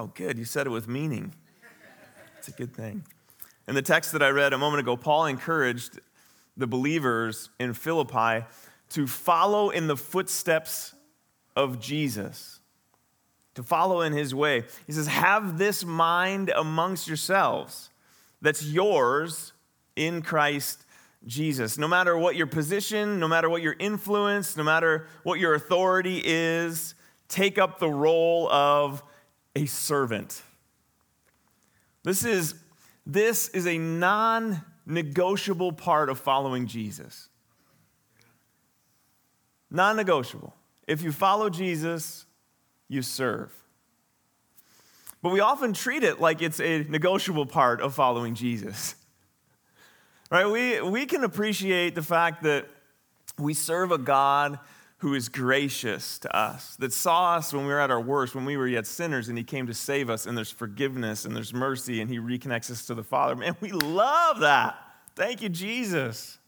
Oh, good. You said it with meaning. It's a good thing. In the text that I read a moment ago, Paul encouraged the believers in Philippi to follow in the footsteps of Jesus, to follow in his way. He says, Have this mind amongst yourselves that's yours in Christ Jesus. No matter what your position, no matter what your influence, no matter what your authority is, take up the role of a servant. This is, this is a non negotiable part of following Jesus. Non negotiable. If you follow Jesus, you serve. But we often treat it like it's a negotiable part of following Jesus. Right? We, we can appreciate the fact that we serve a God who is gracious to us, that saw us when we were at our worst, when we were yet sinners, and he came to save us, and there's forgiveness and there's mercy, and he reconnects us to the Father. Man, we love that. Thank you, Jesus.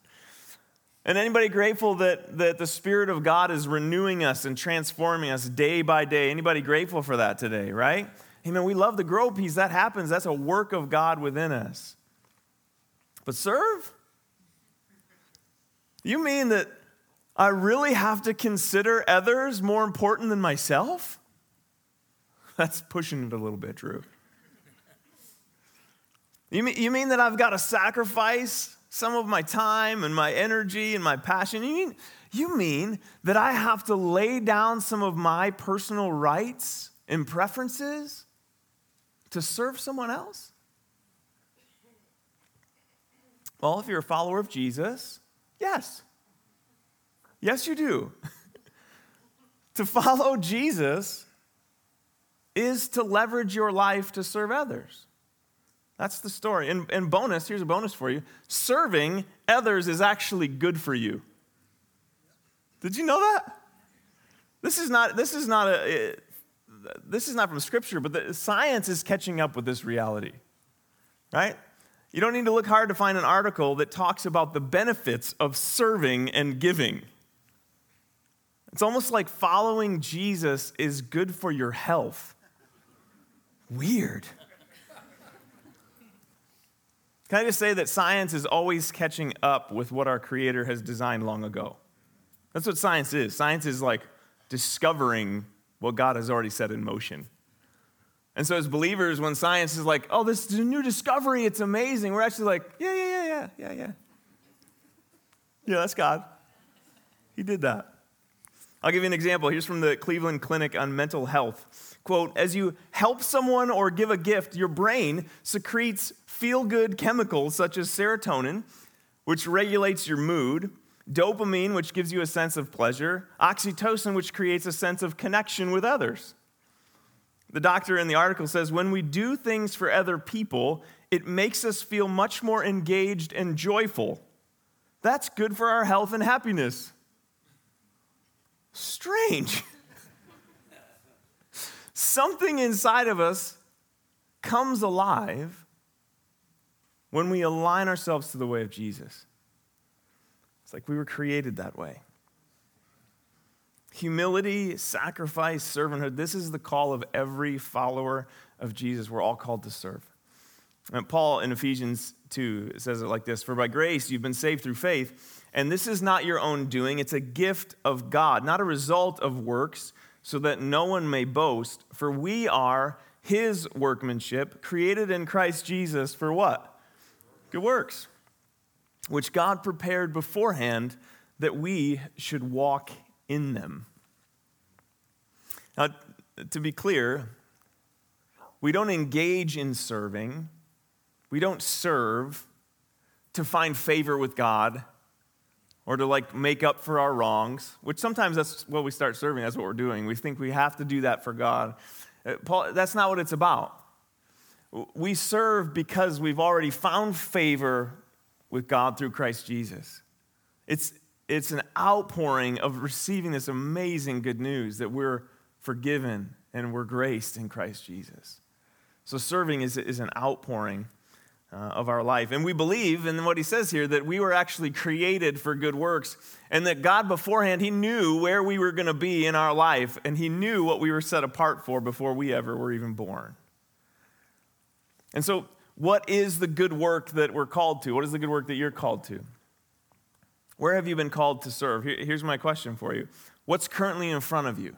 And anybody grateful that, that the Spirit of God is renewing us and transforming us day by day? Anybody grateful for that today, right? Man, we love the grow piece. That happens. That's a work of God within us. But serve? You mean that I really have to consider others more important than myself? That's pushing it a little bit, Drew. You mean, you mean that I've got to sacrifice some of my time and my energy and my passion? You mean, you mean that I have to lay down some of my personal rights and preferences to serve someone else? Well, if you're a follower of Jesus, yes. Yes, you do. to follow Jesus is to leverage your life to serve others. That's the story. And, and bonus, here's a bonus for you serving others is actually good for you. Did you know that? This is not, this is not a, this is not from scripture, but the, science is catching up with this reality, right? You don't need to look hard to find an article that talks about the benefits of serving and giving. It's almost like following Jesus is good for your health. Weird. Can I just say that science is always catching up with what our Creator has designed long ago? That's what science is. Science is like discovering what God has already set in motion. And so, as believers, when science is like, oh, this is a new discovery, it's amazing, we're actually like, yeah, yeah, yeah, yeah, yeah, yeah. Yeah, that's God. He did that. I'll give you an example. Here's from the Cleveland Clinic on Mental Health. Quote As you help someone or give a gift, your brain secretes feel good chemicals such as serotonin, which regulates your mood, dopamine, which gives you a sense of pleasure, oxytocin, which creates a sense of connection with others. The doctor in the article says when we do things for other people, it makes us feel much more engaged and joyful. That's good for our health and happiness. Strange. Something inside of us comes alive when we align ourselves to the way of Jesus. It's like we were created that way. Humility, sacrifice, servanthood. This is the call of every follower of Jesus. We're all called to serve. And Paul in Ephesians 2 says it like this For by grace you've been saved through faith, and this is not your own doing, it's a gift of God, not a result of works, so that no one may boast. For we are his workmanship, created in Christ Jesus for what? Good works, which God prepared beforehand that we should walk in them. Now, to be clear, we don't engage in serving, we don't serve to find favor with God or to like make up for our wrongs, which sometimes that's what we start serving, that's what we're doing. We think we have to do that for God. Uh, Paul, that's not what it's about. We serve because we've already found favor with God through Christ Jesus. It's, it's an outpouring of receiving this amazing good news that we're forgiven and we're graced in Christ Jesus. So serving is, is an outpouring uh, of our life. And we believe in what he says here that we were actually created for good works and that God beforehand, he knew where we were going to be in our life and he knew what we were set apart for before we ever were even born. And so, what is the good work that we're called to? What is the good work that you're called to? Where have you been called to serve? Here's my question for you What's currently in front of you?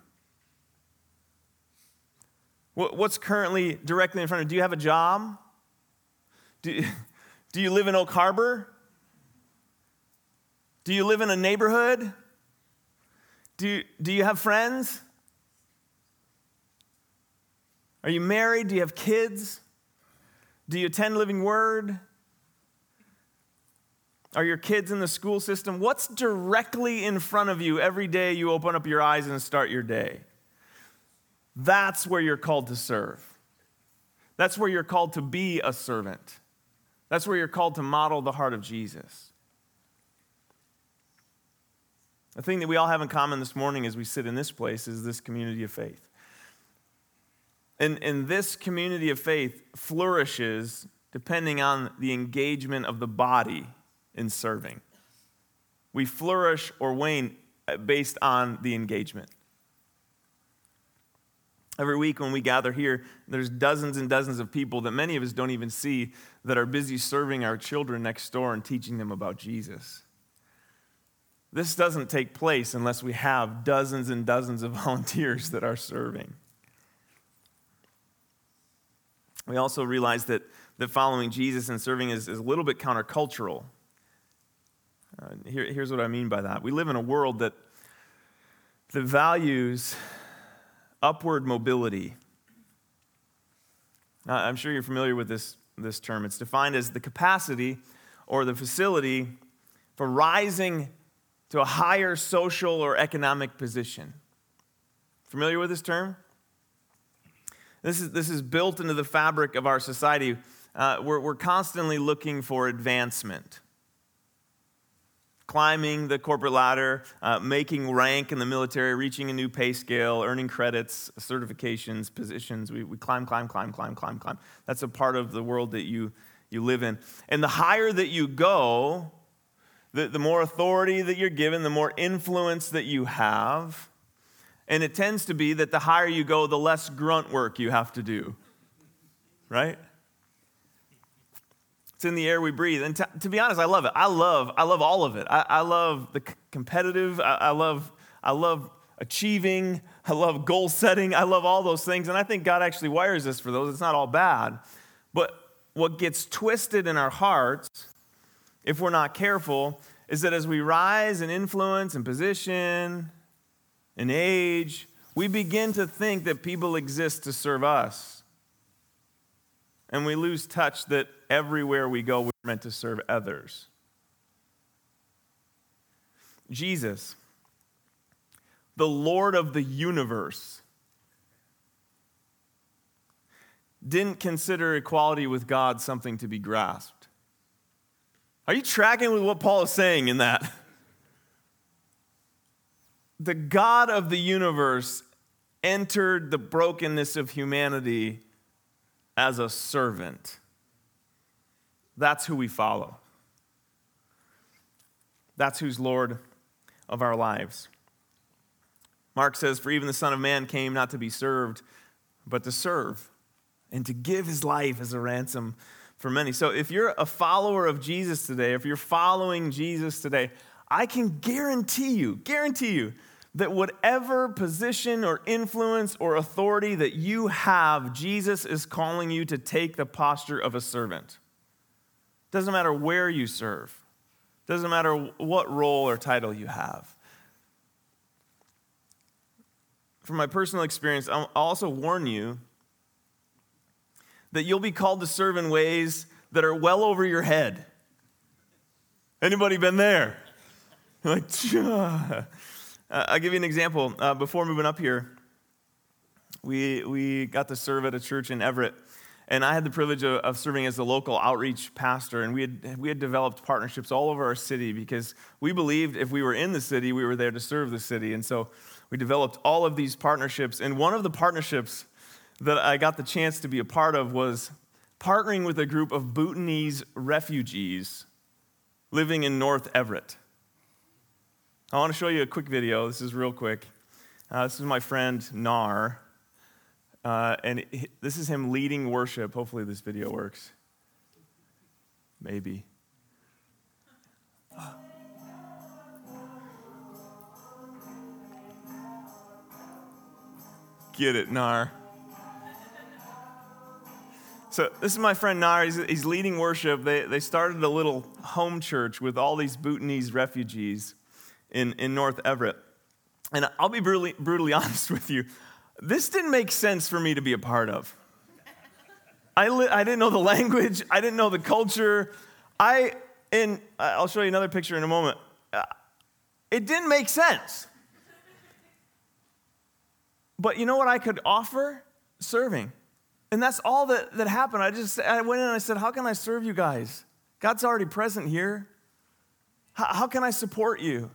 What's currently directly in front of you? Do you have a job? Do, do you live in Oak Harbor? Do you live in a neighborhood? Do, do you have friends? Are you married? Do you have kids? Do you attend Living Word? Are your kids in the school system? What's directly in front of you every day you open up your eyes and start your day? That's where you're called to serve. That's where you're called to be a servant. That's where you're called to model the heart of Jesus. The thing that we all have in common this morning as we sit in this place is this community of faith. And, and this community of faith flourishes depending on the engagement of the body in serving. We flourish or wane based on the engagement. Every week when we gather here, there's dozens and dozens of people that many of us don't even see that are busy serving our children next door and teaching them about Jesus. This doesn't take place unless we have dozens and dozens of volunteers that are serving. We also realize that, that following Jesus and serving is, is a little bit countercultural. Uh, here, here's what I mean by that. We live in a world that, that values upward mobility. Now, I'm sure you're familiar with this, this term. It's defined as the capacity or the facility for rising to a higher social or economic position. Familiar with this term? This is, this is built into the fabric of our society. Uh, we're, we're constantly looking for advancement climbing the corporate ladder, uh, making rank in the military, reaching a new pay scale, earning credits, certifications, positions. We, we climb, climb, climb, climb, climb, climb. That's a part of the world that you, you live in. And the higher that you go, the, the more authority that you're given, the more influence that you have. And it tends to be that the higher you go, the less grunt work you have to do. Right? It's in the air we breathe. And to, to be honest, I love it. I love, I love all of it. I, I love the c- competitive. I, I, love, I love achieving. I love goal setting. I love all those things. And I think God actually wires us for those. It's not all bad. But what gets twisted in our hearts, if we're not careful, is that as we rise in influence and position and age, we begin to think that people exist to serve us. And we lose touch that everywhere we go, we're meant to serve others. Jesus, the Lord of the universe, didn't consider equality with God something to be grasped. Are you tracking with what Paul is saying in that? The God of the universe entered the brokenness of humanity as a servant. That's who we follow. That's who's Lord of our lives. Mark says, For even the Son of Man came not to be served, but to serve, and to give his life as a ransom for many. So if you're a follower of Jesus today, if you're following Jesus today, I can guarantee you, guarantee you, that whatever position or influence or authority that you have, Jesus is calling you to take the posture of a servant. Doesn't matter where you serve, doesn't matter what role or title you have. From my personal experience, I'll also warn you that you'll be called to serve in ways that are well over your head. Anybody been there? Like, I'll give you an example. Uh, before moving up here, we, we got to serve at a church in Everett. And I had the privilege of, of, serving as the local outreach pastor. And we had, we had developed partnerships all over our city because we believed if we were in the city, we were there to serve the city. And so we developed all of these partnerships. And one of the partnerships that I got the chance to be a part of was partnering with a group of Bhutanese refugees living in North Everett. I want to show you a quick video. This is real quick. Uh, this is my friend Nar, uh, and this is him leading worship. Hopefully, this video works. Maybe. Get it, Nar. So, this is my friend Nar. He's, he's leading worship. They, they started a little home church with all these Bhutanese refugees in, in North Everett. And I'll be brutally, brutally honest with you, this didn't make sense for me to be a part of. I, li- I didn't know the language, I didn't know the culture. I, and I'll show you another picture in a moment. Uh, it didn't make sense. But you know what I could offer? Serving. And that's all that, that happened. I just I went in and I said, How can I serve you guys? God's already present here. How, how can I support you?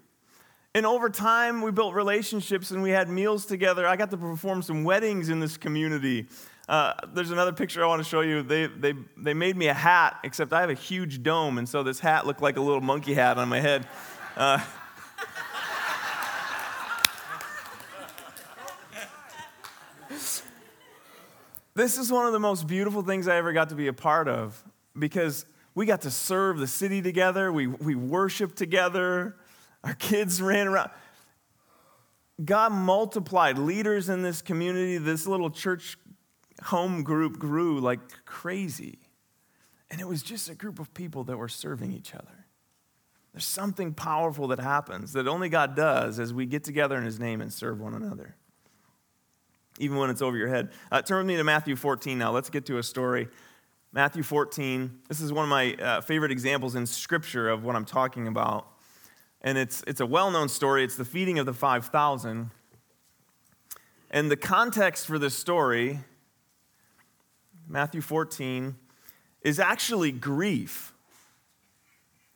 And over time, we built relationships and we had meals together. I got to perform some weddings in this community. Uh, there's another picture I want to show you. They, they, they made me a hat, except I have a huge dome, and so this hat looked like a little monkey hat on my head. Uh, this is one of the most beautiful things I ever got to be a part of because we got to serve the city together, we, we worshiped together. Our kids ran around. God multiplied leaders in this community. This little church home group grew like crazy. And it was just a group of people that were serving each other. There's something powerful that happens that only God does as we get together in His name and serve one another, even when it's over your head. Uh, turn with me to Matthew 14 now. Let's get to a story. Matthew 14. This is one of my uh, favorite examples in Scripture of what I'm talking about. And it's, it's a well known story. It's the feeding of the 5,000. And the context for this story, Matthew 14, is actually grief.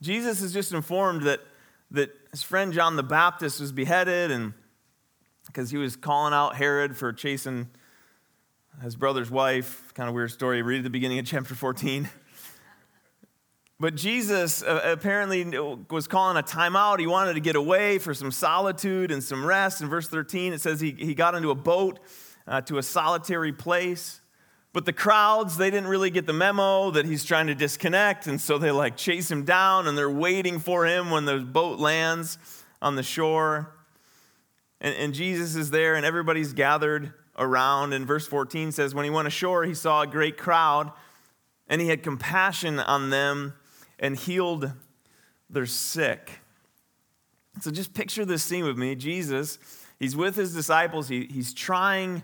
Jesus is just informed that, that his friend John the Baptist was beheaded and because he was calling out Herod for chasing his brother's wife. Kind of weird story. Read at the beginning of chapter 14. But Jesus uh, apparently was calling a timeout. He wanted to get away for some solitude and some rest. In verse 13, it says he, he got into a boat uh, to a solitary place. But the crowds, they didn't really get the memo that he's trying to disconnect. And so they like chase him down and they're waiting for him when the boat lands on the shore. And, and Jesus is there and everybody's gathered around. And verse 14 says, When he went ashore, he saw a great crowd and he had compassion on them and healed their sick. So just picture this scene with me. Jesus, he's with his disciples, he, he's trying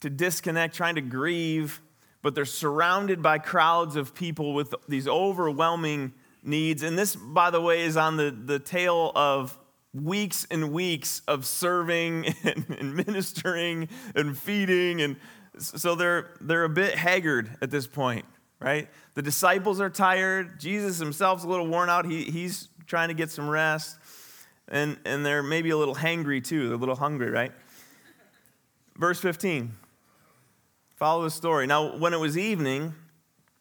to disconnect, trying to grieve, but they're surrounded by crowds of people with these overwhelming needs. And this, by the way, is on the, the tail of weeks and weeks of serving and, and ministering and feeding. And so they're, they're a bit haggard at this point right? The disciples are tired. Jesus himself's a little worn out. He, he's trying to get some rest. And, and they're maybe a little hangry too. They're a little hungry, right? Verse 15. Follow the story. Now, when it was evening,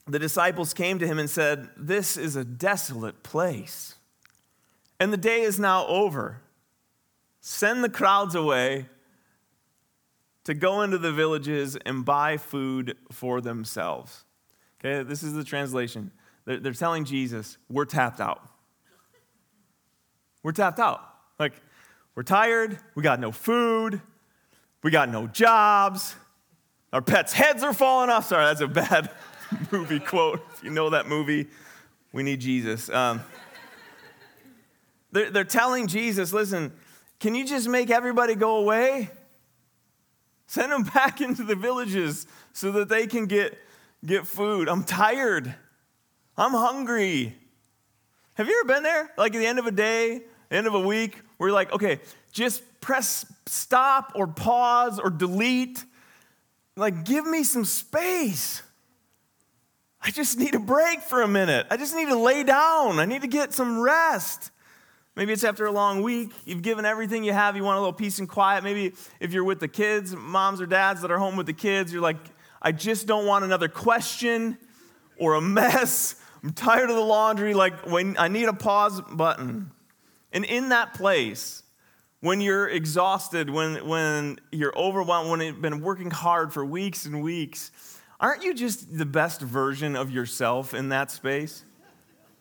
the disciples came to him and said, This is a desolate place, and the day is now over. Send the crowds away to go into the villages and buy food for themselves. Okay, this is the translation. They're, they're telling Jesus, we're tapped out. We're tapped out. Like, we're tired, we got no food, we got no jobs, our pets' heads are falling off. Sorry, that's a bad movie quote. If you know that movie, we need Jesus. Um, they're, they're telling Jesus, listen, can you just make everybody go away? Send them back into the villages so that they can get get food. I'm tired. I'm hungry. Have you ever been there? Like at the end of a day, end of a week, where you're like, okay, just press stop or pause or delete. Like, give me some space. I just need a break for a minute. I just need to lay down. I need to get some rest. Maybe it's after a long week. You've given everything you have. You want a little peace and quiet. Maybe if you're with the kids, moms or dads that are home with the kids, you're like, I just don't want another question. or a mess. I'm tired of the laundry. Like when I need a pause button. And in that place, when you're exhausted, when, when you're overwhelmed, when you've been working hard for weeks and weeks, aren't you just the best version of yourself in that space?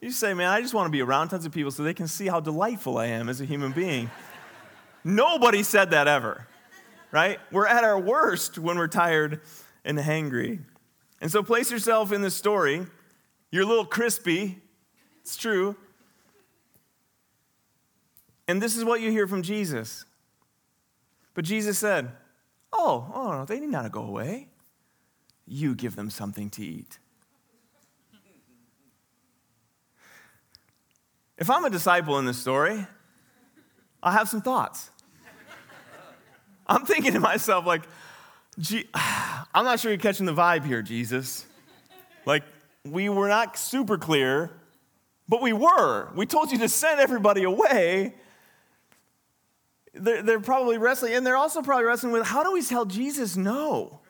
You say, man, I just want to be around tons of people so they can see how delightful I am as a human being. Nobody said that ever, right? We're at our worst when we're tired and hangry. And so place yourself in this story. You're a little crispy, it's true. And this is what you hear from Jesus. But Jesus said, Oh, oh they need not to go away. You give them something to eat. If I'm a disciple in this story, I have some thoughts. I'm thinking to myself, like, gee, I'm not sure you're catching the vibe here, Jesus. Like, we were not super clear, but we were. We told you to send everybody away. They're, they're probably wrestling, and they're also probably wrestling with how do we tell Jesus no?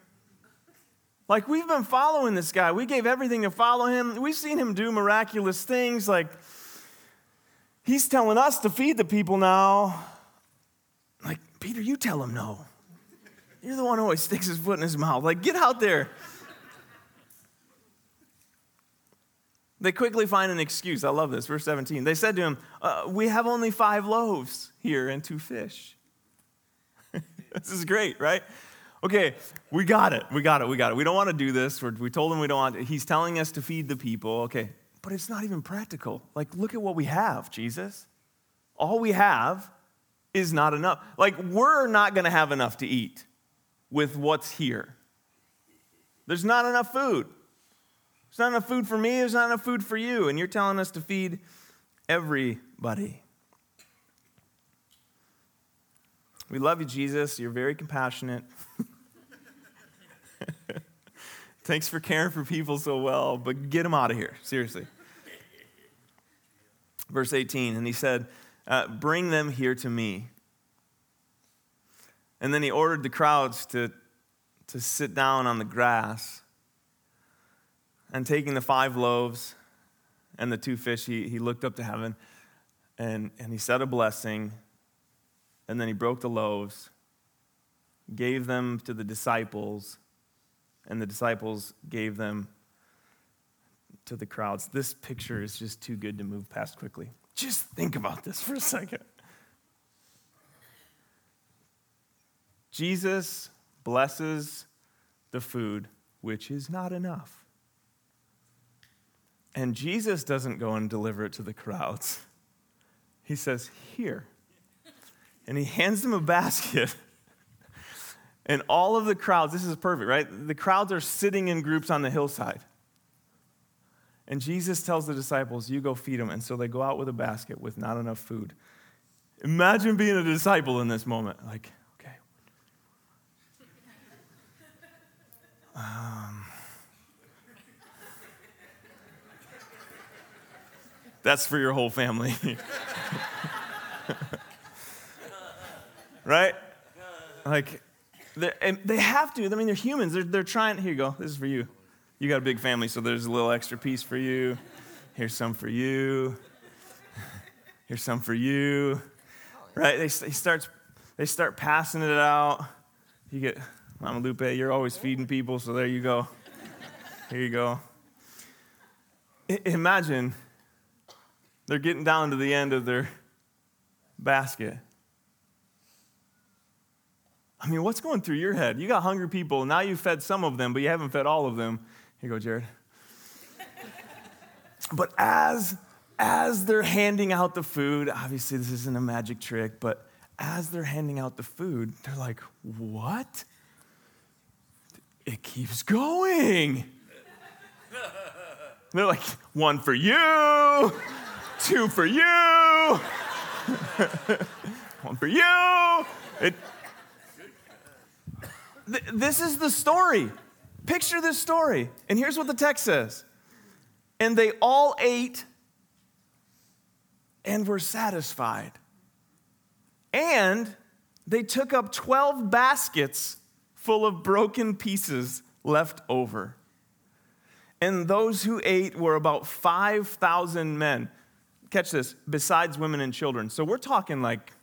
Like, we've been following this guy. We gave everything to follow him. We've seen him do miraculous things. Like, he's telling us to feed the people now. Like, Peter, you tell him no. You're the one who always sticks his foot in his mouth. Like, get out there. They quickly find an excuse. I love this. Verse 17. They said to him, uh, We have only five loaves here and two fish. this is great, right? Okay, we got it. We got it. We got it. We don't want to do this. We're, we told him we don't want to. He's telling us to feed the people. Okay, but it's not even practical. Like, look at what we have, Jesus. All we have is not enough. Like, we're not going to have enough to eat with what's here. There's not enough food. There's not enough food for me, there's not enough food for you. And you're telling us to feed everybody. We love you, Jesus. You're very compassionate. Thanks for caring for people so well, but get them out of here, seriously. Verse 18, and he said, uh, Bring them here to me. And then he ordered the crowds to, to sit down on the grass. And taking the five loaves and the two fish, he, he looked up to heaven and, and he said a blessing. And then he broke the loaves, gave them to the disciples, and the disciples gave them to the crowds. This picture is just too good to move past quickly. Just think about this for a second. Jesus blesses the food, which is not enough. And Jesus doesn't go and deliver it to the crowds. He says, Here. And he hands them a basket. And all of the crowds, this is perfect, right? The crowds are sitting in groups on the hillside. And Jesus tells the disciples, You go feed them. And so they go out with a basket with not enough food. Imagine being a disciple in this moment. Like, Um, That's for your whole family. right? Like, they have to. I mean, they're humans. They're, they're trying. Here you go. This is for you. You got a big family, so there's a little extra piece for you. Here's some for you. Here's some for you. Right? They, they, starts, they start passing it out. You get, Mama Lupe, you're always feeding people, so there you go. Here you go. I, imagine they're getting down to the end of their basket. I mean, what's going through your head? You got hungry people. Now you've fed some of them, but you haven't fed all of them. Here you go, Jared. but as as they're handing out the food, obviously this isn't a magic trick, but as they're handing out the food, they're like, "What? It keeps going." they're like, "One for you." two for you, one for you. It, th- this is the story. Picture this story. And here's what the text says And they all ate and were satisfied. And they took up 12 baskets full of broken pieces left over. And those who ate were about 5,000 men. Catch this, besides women and children. So we're talking like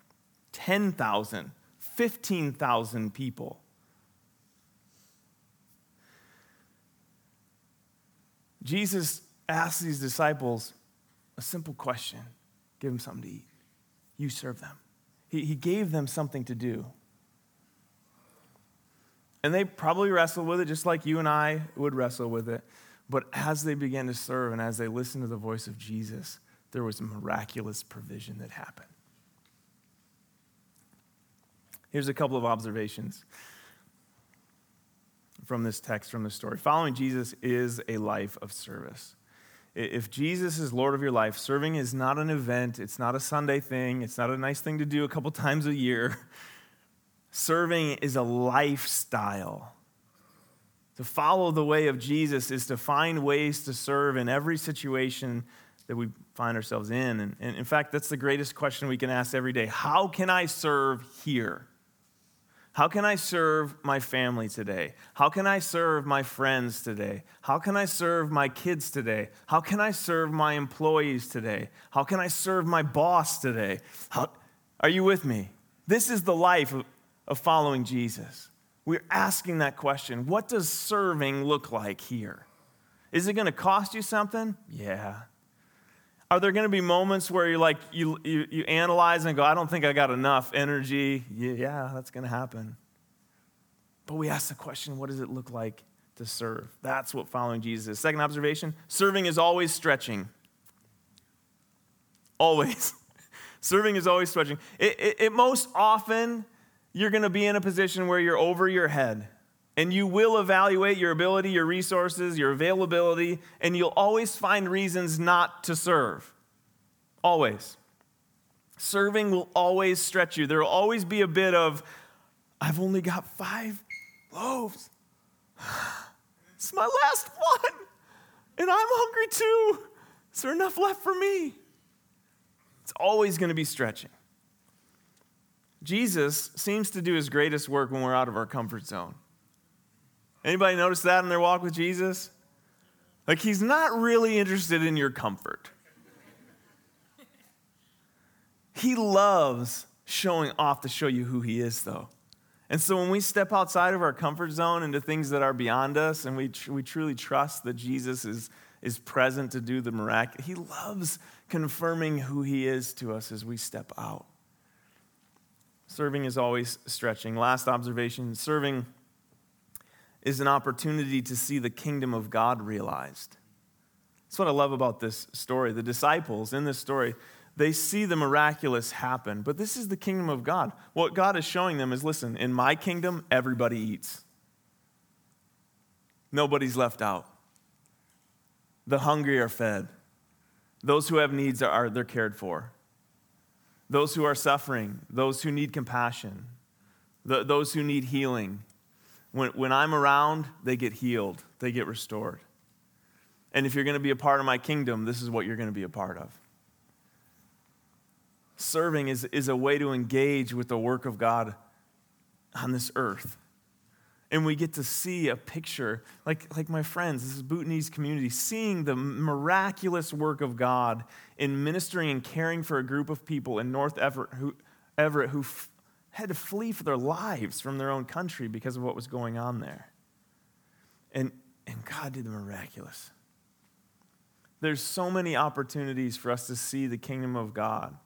10,000, 15,000 people. Jesus asked these disciples a simple question give them something to eat. You serve them. He, he gave them something to do. And they probably wrestled with it just like you and I would wrestle with it. But as they began to serve and as they listened to the voice of Jesus, there was miraculous provision that happened. Here's a couple of observations from this text, from this story. Following Jesus is a life of service. If Jesus is Lord of your life, serving is not an event, it's not a Sunday thing, it's not a nice thing to do a couple times a year. Serving is a lifestyle. To follow the way of Jesus is to find ways to serve in every situation that we find ourselves in. And, and, in fact, that's the greatest question we can ask every day How can I serve here? How can I serve my family today? How can I serve my friends today? How can I serve my kids today? How can I serve my employees today? How can I serve my boss today? How, are you with me? This is the life of, following Jesus. We're asking that question What does serving look like here? Is it going to cost you something? Yeah. Are there going to be moments where you like you, you, you analyze and go, I don't think I got enough energy? Yeah, that's going to happen. But we ask the question, what does it look like to serve? That's what following Jesus is. Second observation serving is always stretching. Always. serving is always stretching. It, it, it most often, you're going to be in a position where you're over your head. And you will evaluate your ability, your resources, your availability, and you'll always find reasons not to serve. Always. Serving will always stretch you. There will always be a bit of, I've only got five loaves. It's my last one. And I'm hungry too. Is there enough left for me? It's always going to be stretching. Jesus seems to do his greatest work when we're out of our comfort zone. Anybody notice that in their walk with Jesus? Like he's not really interested in your comfort. He loves showing off to show you who he is, though. And so when we step outside of our comfort zone into things that are beyond us and we, tr- we truly trust that Jesus is, is present to do the miraculous, he loves confirming who he is to us as we step out. Serving is always stretching. Last observation serving is an opportunity to see the kingdom of God realized. That's what I love about this story. The disciples in this story, they see the miraculous happen, but this is the kingdom of God. What God is showing them is listen, in my kingdom, everybody eats, nobody's left out. The hungry are fed. Those who have needs are they're cared for. Those who are suffering, those who need compassion, the, those who need healing, when, when I'm around, they get healed, they get restored. And if you're going to be a part of my kingdom, this is what you're going to be a part of. Serving is, is a way to engage with the work of God on this earth. And we get to see a picture, like, like my friends, this is Bhutanese community, seeing the miraculous work of God in ministering and caring for a group of people in North Everett who, Everett who had to flee for their lives from their own country because of what was going on there. And, and God did the miraculous. There's so many opportunities for us to see the kingdom of God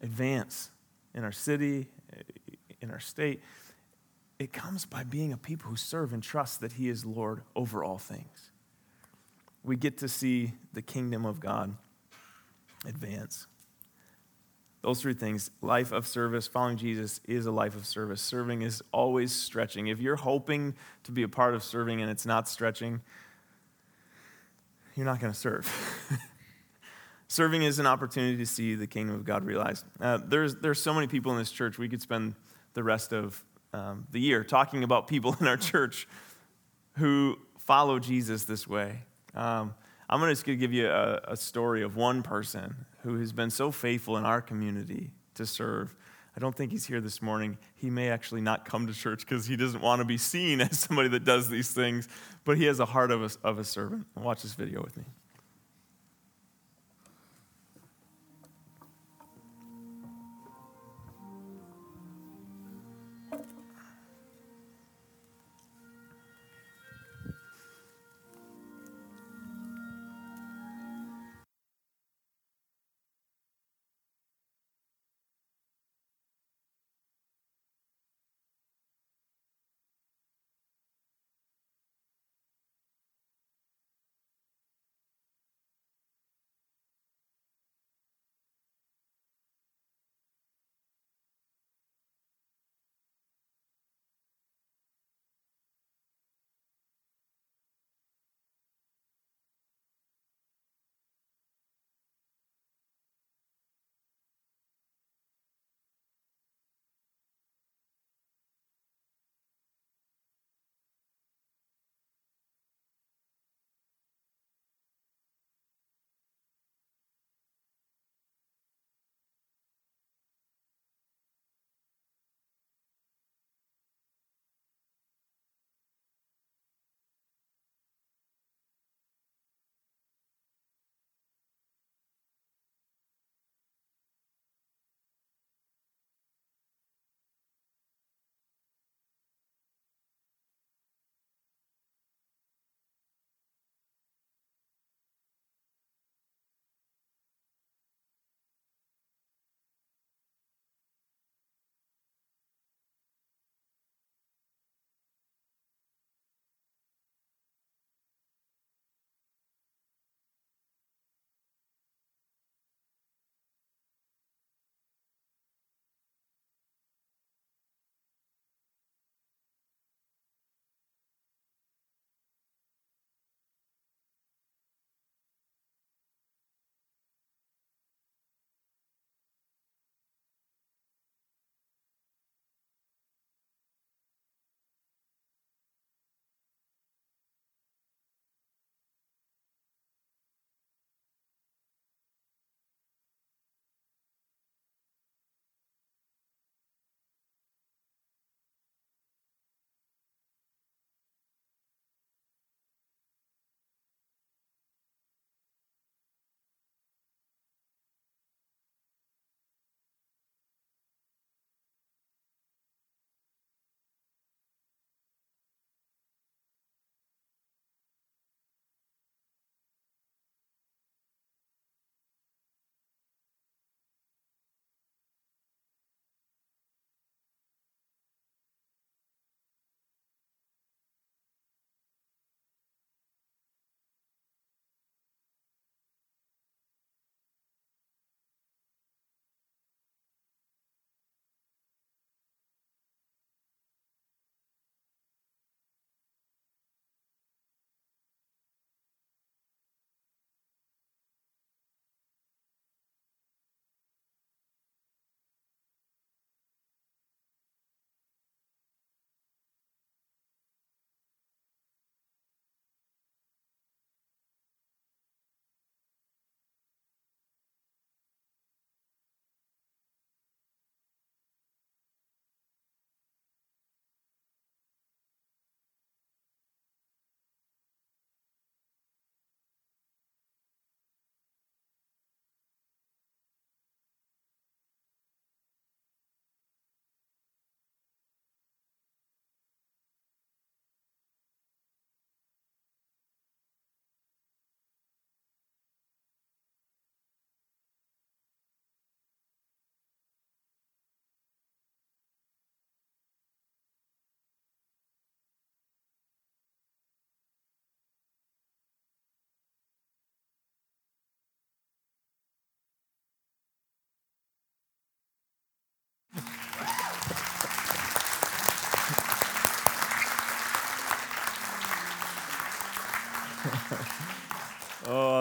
advance in our city, in our state. It comes by being a people who serve and trust that He is Lord over all things. We get to see the kingdom of God advance. Those three things life of service, following Jesus is a life of service. Serving is always stretching. If you're hoping to be a part of serving and it's not stretching, you're not going to serve. serving is an opportunity to see the kingdom of God realized. Uh, there's, there's so many people in this church, we could spend the rest of um, the year talking about people in our church who follow Jesus this way. Um, I'm just going to just give you a, a story of one person who has been so faithful in our community to serve. I don't think he's here this morning. He may actually not come to church because he doesn't want to be seen as somebody that does these things, but he has a heart of a, of a servant. Watch this video with me.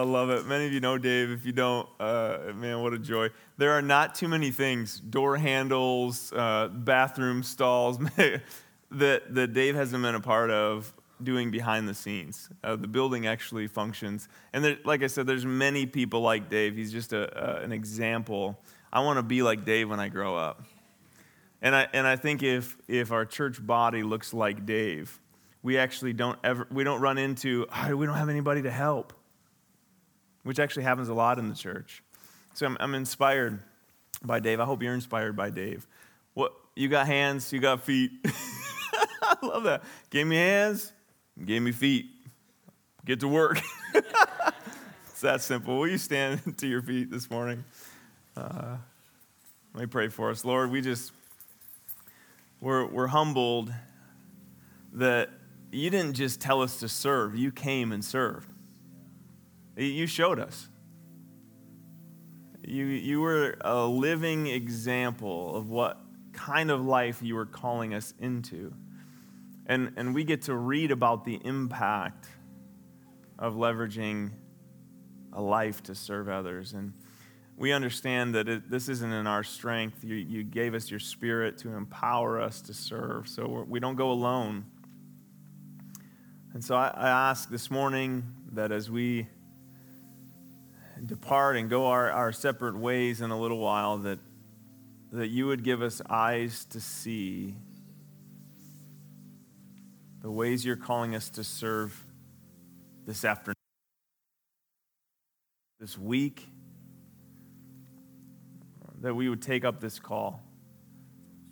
Love it. Many of you know Dave. If you don't, uh, man, what a joy. There are not too many things door handles, uh, bathroom stalls that, that Dave hasn't been a part of doing behind the scenes. Uh, the building actually functions. And there, like I said, there's many people like Dave. He's just a, an example. I want to be like Dave when I grow up. And I, and I think if, if our church body looks like Dave, we actually don't ever, we don't run into, oh, we don't have anybody to help, which actually happens a lot in the church. So I'm, I'm inspired by Dave. I hope you're inspired by Dave. What, you got hands, you got feet. I love that. Gave me hands, gave me feet. Get to work. it's that simple. Will you stand to your feet this morning? Uh, let me pray for us. Lord, we just, we're, we're humbled that you didn't just tell us to serve, you came and served. You showed us. You, you were a living example of what kind of life you were calling us into. And, and we get to read about the impact of leveraging a life to serve others. And we understand that it, this isn't in our strength. You, you gave us your spirit to empower us to serve. So we don't go alone. And so I, I ask this morning that as we depart and go our, our separate ways in a little while, that, that you would give us eyes to see the ways you're calling us to serve this afternoon, this week that we would take up this call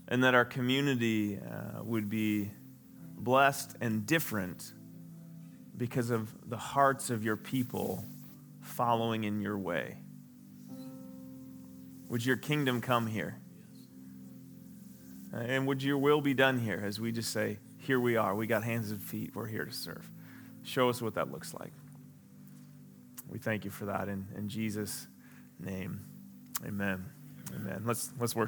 and that our community uh, would be blessed and different because of the hearts of your people following in your way. Would your kingdom come here? Uh, and would your will be done here as we just say, Here we are. We got hands and feet. We're here to serve. Show us what that looks like. We thank you for that in, in Jesus' name. Amen. Amen. Let's, let's worship.